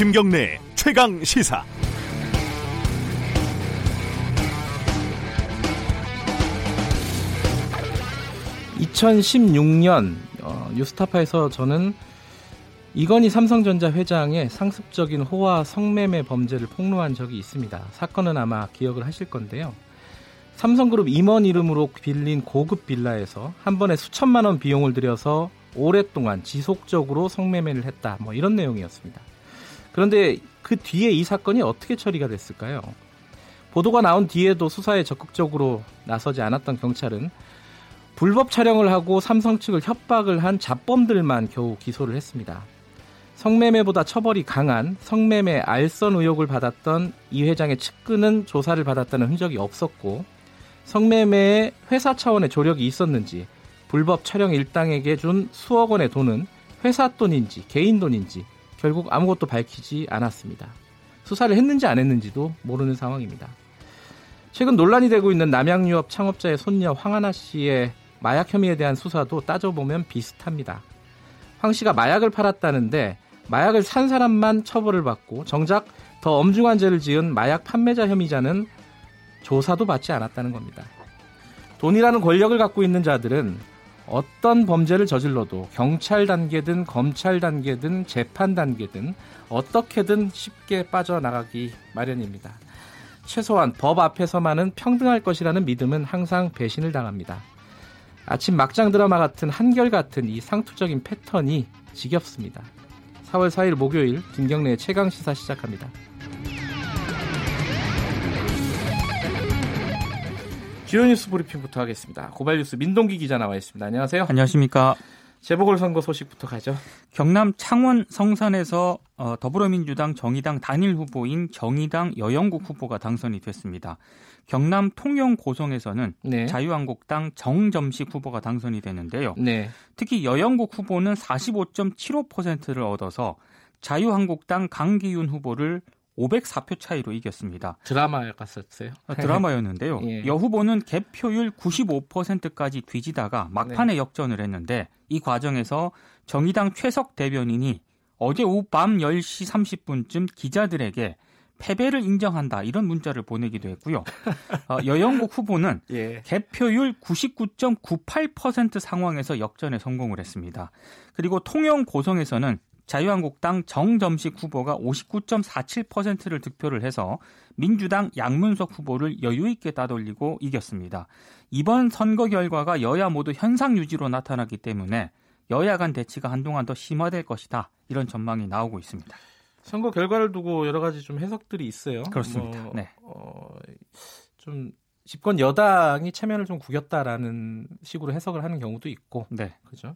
김경래 최강 시사. (2016년) 어, 뉴스타파에서 저는 이건희 삼성전자 회장의 상습적인 호화 성매매 범죄를 폭로한 적이 있습니다. 사건은 아마 기억을 하실 건데요. 삼성그룹 임원 이름으로 빌린 고급 빌라에서 한 번에 수천만 원 비용을 들여서 오랫동안 지속적으로 성매매를 했다. 뭐 이런 내용이었습니다. 그런데 그 뒤에 이 사건이 어떻게 처리가 됐을까요? 보도가 나온 뒤에도 수사에 적극적으로 나서지 않았던 경찰은 불법 촬영을 하고 삼성 측을 협박을 한 잡범들만 겨우 기소를 했습니다. 성매매보다 처벌이 강한 성매매 알선 의혹을 받았던 이 회장의 측근은 조사를 받았다는 흔적이 없었고 성매매에 회사 차원의 조력이 있었는지 불법 촬영 일당에게 준 수억 원의 돈은 회사 돈인지 개인 돈인지 결국 아무것도 밝히지 않았습니다. 수사를 했는지 안 했는지도 모르는 상황입니다. 최근 논란이 되고 있는 남양유업 창업자의 손녀 황하나 씨의 마약 혐의에 대한 수사도 따져보면 비슷합니다. 황 씨가 마약을 팔았다는데 마약을 산 사람만 처벌을 받고 정작 더 엄중한 죄를 지은 마약 판매자 혐의자는 조사도 받지 않았다는 겁니다. 돈이라는 권력을 갖고 있는 자들은 어떤 범죄를 저질러도 경찰 단계든 검찰 단계든 재판 단계든 어떻게든 쉽게 빠져나가기 마련입니다. 최소한 법 앞에서만은 평등할 것이라는 믿음은 항상 배신을 당합니다. 아침 막장 드라마 같은 한결같은 이 상투적인 패턴이 지겹습니다. 4월 4일 목요일 김경래의 최강 시사 시작합니다. 주요 뉴스 브리핑부터 하겠습니다. 고발 뉴스 민동기 기자 나와 있습니다. 안녕하세요. 안녕하십니까. 재보궐 선거 소식부터 가죠. 경남 창원 성산에서 어, 더불어민주당 정의당 단일 후보인 정의당 여영국 후보가 당선이 됐습니다. 경남 통영 고성에서는 네. 자유한국당 정점식 후보가 당선이 되는데요. 네. 특히 여영국 후보는 45.75%를 얻어서 자유한국당 강기윤 후보를 504표 차이로 이겼습니다. 드라마 갔었어요? 아, 드라마였는데요. 예. 여 후보는 개표율 95%까지 뒤지다가 막판에 네. 역전을 했는데 이 과정에서 정의당 최석 대변인이 어제 오후 밤 10시 30분쯤 기자들에게 패배를 인정한다 이런 문자를 보내기도 했고요. 어, 여영국 후보는 예. 개표율 99.98% 상황에서 역전에 성공을 했습니다. 그리고 통영 고성에서는 자유한국당 정점식 후보가 59.47%를 득표를 해서 민주당 양문석 후보를 여유 있게 따돌리고 이겼습니다. 이번 선거 결과가 여야 모두 현상 유지로 나타났기 때문에 여야 간 대치가 한동안 더 심화될 것이다. 이런 전망이 나오고 있습니다. 선거 결과를 두고 여러 가지 좀 해석들이 있어요. 그렇습니다. 뭐, 네. 어, 좀 집권 여당이 체면을 좀 구겼다라는 식으로 해석을 하는 경우도 있고. 네. 그죠.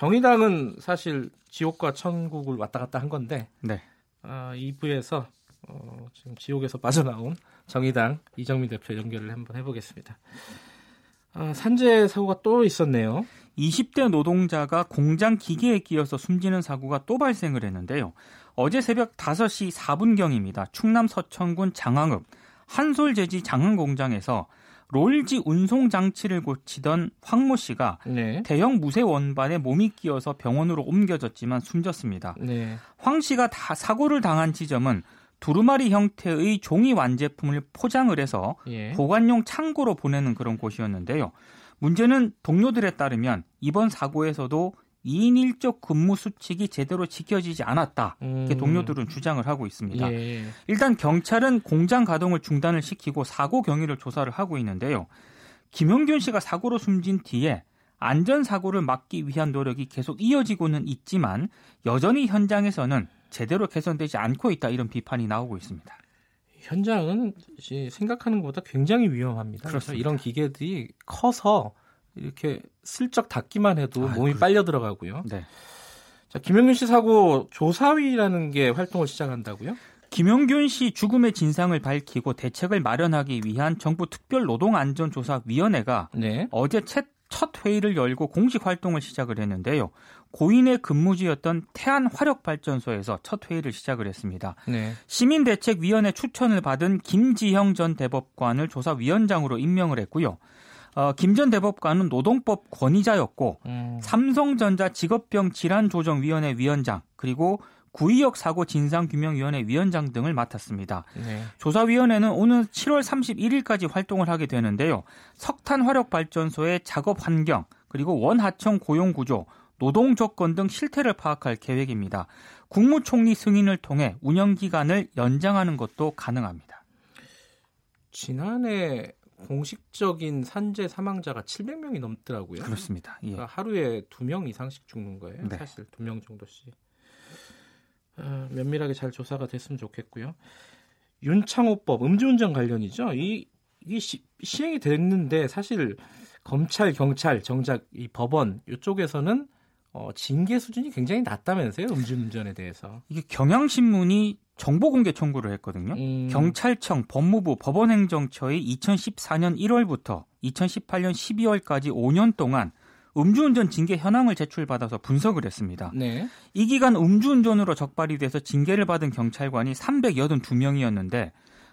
정의당은 사실 지옥과 천국을 왔다 갔다 한 건데 네. 아, 2부에서 어, 지금 지옥에서 빠져나온 정의당 이정민 대표 연결을 한번 해보겠습니다. 아, 산재 사고가 또 있었네요. 20대 노동자가 공장 기계에 끼어서 숨지는 사고가 또 발생을 했는데요. 어제 새벽 5시 4분경입니다. 충남 서천군 장항읍 한솔재지 장항 공장에서 롤지 운송 장치를 고치던 황모 씨가 네. 대형 무쇠 원반에 몸이 끼어서 병원으로 옮겨졌지만 숨졌습니다. 네. 황 씨가 다 사고를 당한 지점은 두루마리 형태의 종이 완제품을 포장을 해서 예. 보관용 창고로 보내는 그런 곳이었는데요. 문제는 동료들에 따르면 이번 사고에서도 2인 1조 근무 수칙이 제대로 지켜지지 않았다. 이렇게 음. 동료들은 주장을 하고 있습니다. 예. 일단 경찰은 공장 가동을 중단을 시키고 사고 경위를 조사를 하고 있는데요. 김용균 씨가 사고로 숨진 뒤에 안전 사고를 막기 위한 노력이 계속 이어지고는 있지만 여전히 현장에서는 제대로 개선되지 않고 있다 이런 비판이 나오고 있습니다. 현장은 생각하는 것보다 굉장히 위험합니다. 그래서 이런 기계들이 커서 이렇게 슬쩍 닿기만 해도 아, 몸이 그렇죠. 빨려 들어가고요. 네. 자, 김영균 씨 사고 조사위라는 게 활동을 시작한다고요? 김영균 씨 죽음의 진상을 밝히고 대책을 마련하기 위한 정부 특별 노동안전조사위원회가 네. 어제 첫, 첫 회의를 열고 공식 활동을 시작을 했는데요. 고인의 근무지였던 태안 화력발전소에서 첫 회의를 시작을 했습니다. 네. 시민대책위원회 추천을 받은 김지형 전 대법관을 조사위원장으로 임명을 했고요. 어, 김전 대법관은 노동법 권위자였고 음. 삼성전자 직업병 질환조정위원회 위원장 그리고 구의역 사고 진상규명위원회 위원장 등을 맡았습니다. 네. 조사위원회는 오늘 7월 31일까지 활동을 하게 되는데요. 석탄 화력 발전소의 작업 환경 그리고 원하청 고용 구조, 노동 조건 등 실태를 파악할 계획입니다. 국무총리 승인을 통해 운영 기간을 연장하는 것도 가능합니다. 지난해 공식적인 산재 사망자가 700명이 넘더라고요. 그렇습니다. 예. 그러니까 하루에 두 명 이상씩 죽는 거예요. 네. 사실 두 명 정도씩. 어, 면밀하게 잘 조사가 됐으면 좋겠고요. 윤창호법 음주운전 관련이죠. 이 이게 시, 시행이 됐는데 사실 검찰, 경찰, 정작 이 법원 이쪽에서는 어, 징계 수준이 굉장히 낮다면서요. 음주운전에 대해서. 이게 경향신문이 정보 공개 청구를 했거든요. 음, 경찰청, 법무부, 법원행정처의 2014년 1월부터 2018년 12월까지 5년 동안 음주운전 징계 현황을 제출받아서 분석을 했습니다. 네. 이 기간 음주운전으로 적발이 돼서 징계를 받은 경찰관이 382명이었는데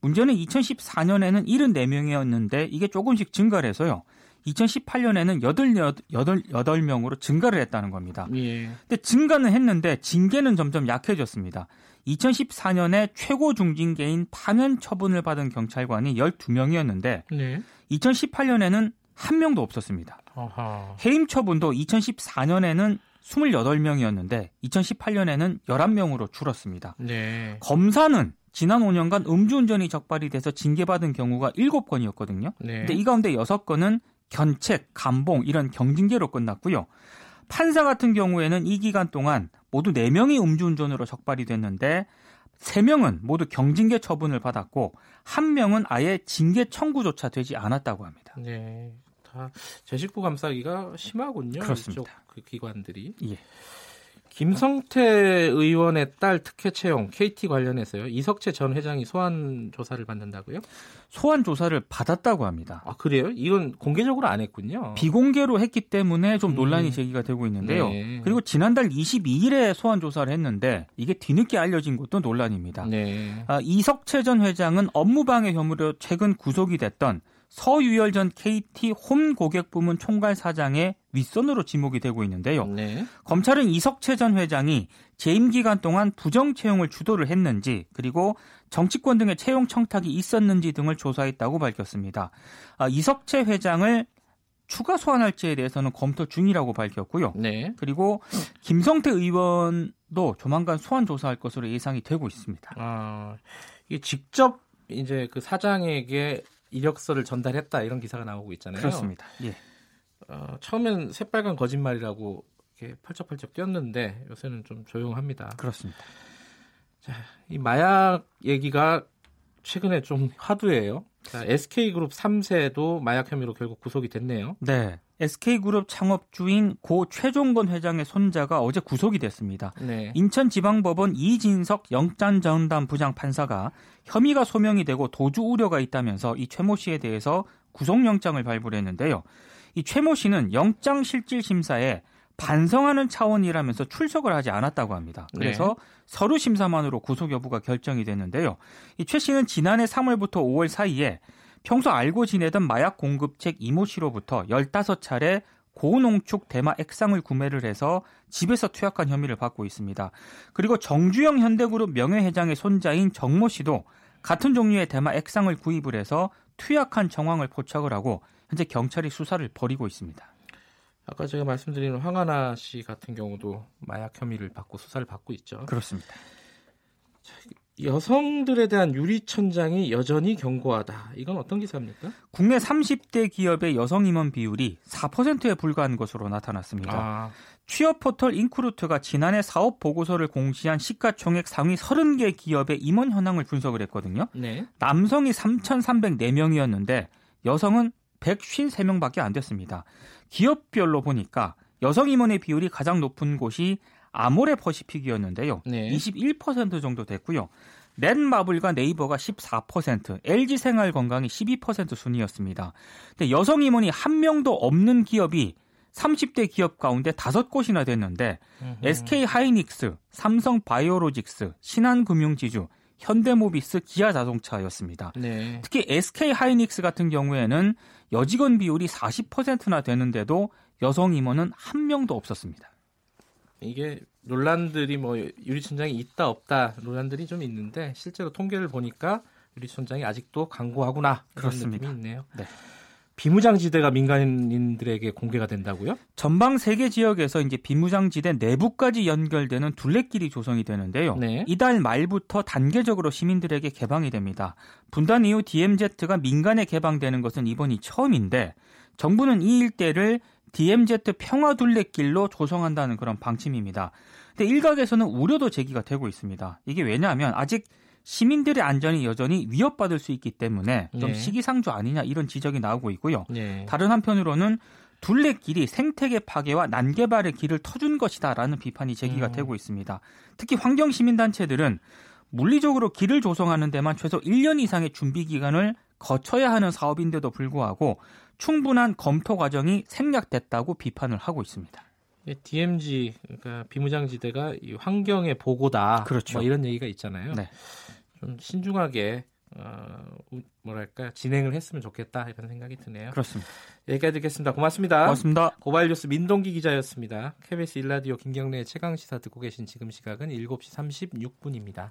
문제는 2014년에는 74명이었는데 이게 조금씩 증가를 해서요. 2018년에는 88, 명으로 증가를 했다는 겁니다. 예. 근데 증가는 했는데 징계는 점점 약해졌습니다. 2014년에 최고 중징계인 파면 처분을 받은 경찰관이 12명이었는데 네. 2018년에는 한 명도 없었습니다. 아하. 해임 처분도 2014년에는 28명이었는데 2018년에는 11명으로 줄었습니다. 네. 검사는 지난 5년간 음주운전이 적발이 돼서 징계받은 경우가 7건이었거든요. 네. 근데 이 가운데 6건은 견책, 감봉 이런 경징계로 끝났고요. 판사 같은 경우에는 이 기간 동안 모두 4명이 음주운전으로 적발이 됐는데 3명은 모두 경징계 처분을 받았고 1명은 아예 징계 청구조차 되지 않았다고 합니다. 네. 다 제식구 감싸기가 심하군요. 그렇습니다. 그 기관들이. 예. 김성태 의원의 딸 특혜 채용 KT 관련해서요. 이석채 전 회장이 소환 조사를 받는다고요? 소환 조사를 받았다고 합니다. 아 그래요? 이건 공개적으로 안 했군요. 비공개로 했기 때문에 좀 논란이 음. 제기가 되고 있는데요. 네. 그리고 지난달 22일에 소환 조사를 했는데 이게 뒤늦게 알려진 것도 논란입니다. 네. 아, 이석채 전 회장은 업무방해 혐의로 최근 구속이 됐던 서유열 전 KT 홈 고객 부문 총괄 사장의 윗선으로 지목이 되고 있는데요. 네. 검찰은 이석채 전 회장이 재임 기간 동안 부정 채용을 주도를 했는지 그리고 정치권 등의 채용 청탁이 있었는지 등을 조사했다고 밝혔습니다. 아, 이석채 회장을 추가 소환할지에 대해서는 검토 중이라고 밝혔고요. 네. 그리고 김성태 의원도 조만간 소환 조사할 것으로 예상이 되고 있습니다. 아 이게 직접 이제 그 사장에게 이력서를 전달했다 이런 기사가 나오고 있잖아요. 그렇습니다. 예. 어, 처음엔 새빨간 거짓말이라고 이렇게 펄쩍펄쩍 뛰었는데 요새는 좀 조용합니다. 그렇습니다. 이 마약 얘기가 최근에 좀 화두예요. 자, SK그룹 3세도 마약 혐의로 결국 구속이 됐네요. 네. SK그룹 창업주인 고 최종건 회장의 손자가 어제 구속이 됐습니다. 네. 인천지방법원 이진석 영장전담 부장 판사가 혐의가 소명이 되고 도주 우려가 있다면서 이 최모 씨에 대해서 구속영장을 발부했는데요. 이 최모 씨는 영장 실질 심사에 반성하는 차원이라면서 출석을 하지 않았다고 합니다. 그래서 서류 심사만으로 구속 여부가 결정이 됐는데요. 이 최 씨는 지난해 3월부터 5월 사이에 평소 알고 지내던 마약 공급책 이모 씨로부터 15차례 고농축 대마 액상을 구매를 해서 집에서 투약한 혐의를 받고 있습니다. 그리고 정주영 현대그룹 명예회장의 손자인 정모 씨도 같은 종류의 대마 액상을 구입을 해서 투약한 정황을 포착을 하고 현재 경찰이 수사를 벌이고 있습니다. 아까 제가 말씀드린 황하나 씨 같은 경우도 마약 혐의를 받고 수사를 받고 있죠. 그렇습니다. 여성들에 대한 유리천장이 여전히 견고하다. 이건 어떤 기사입니까? 국내 30대 기업의 여성 임원 비율이 4%에 불과한 것으로 나타났습니다. 아, 취업 포털 인크루트가 지난해 사업 보고서를 공시한 시가총액 상위 30개 기업의 임원 현황을 분석을 했거든요. 네. 남성이 3,304명이었는데 여성은 153명밖에 안 됐습니다. 기업별로 보니까 여성 임원의 비율이 가장 높은 곳이 아모레 퍼시픽이었는데요. 네. 21% 정도 됐고요. 넷마블과 네이버가 14%, LG생활건강이 12% 순이었습니다. 근데 여성 임원이 한 명도 없는 기업이 30대 기업 가운데 5곳이나 됐는데 SK 하이닉스, 삼성 바이오로직스, 신한금융지주, 현대모비스, 기아자동차였습니다. 네. 특히 SK 하이닉스 같은 경우에는 여직원 비율이 40%나 되는데도 여성 임원은 한 명도 없었습니다. 이게 논란들이 뭐 유리천장이 있다 없다 논란들이 좀 있는데 실제로 통계를 보니까 유리천장이 아직도 강고하구나 그런 그렇습니다. 느낌이 있네요. 네. 비무장지대가 민간인들에게 공개가 된다고요? 전방 세 개 지역에서 이제 비무장지대 내부까지 연결되는 둘레길이 조성이 되는데요. 네. 이달 말부터 단계적으로 시민들에게 개방이 됩니다. 분단 이후 DMZ가 민간에 개방되는 것은 이번이 처음인데 정부는 이 일대를 DMZ 평화 둘레길로 조성한다는 그런 방침입니다. 근데 일각에서는 우려도 제기가 되고 있습니다. 이게 왜냐하면 아직 시민들의 안전이 여전히 위협받을 수 있기 때문에 좀 네. 시기상조 아니냐 이런 지적이 나오고 있고요. 네. 다른 한편으로는 둘레길이 생태계 파괴와 난개발의 길을 터준 것이다라는 비판이 제기가 음. 되고 있습니다. 특히 환경 시민단체들은 물리적으로 길을 조성하는 데만 최소 1년 이상의 준비 기간을 거쳐야 하는 사업인데도 불구하고 충분한 검토 과정이 생략됐다고 비판을 하고 있습니다. 예, DMZ 그러니까 비무장지대가 이 환경의 보고다. 그렇죠. 뭐 이런 얘기가 있잖아요. 네. 좀 신중하게 어, 우- 뭐랄까 진행을 했으면 좋겠다 이런 생각이 드네요. 그렇습니다. 여기까지 듣겠습니다. 고맙습니다. 고맙습니다. 고발뉴스 민동기 기자였습니다. KBS 일라디오 김경래의 최강 시사 듣고 계신 지금 시각은 7시 36분입니다.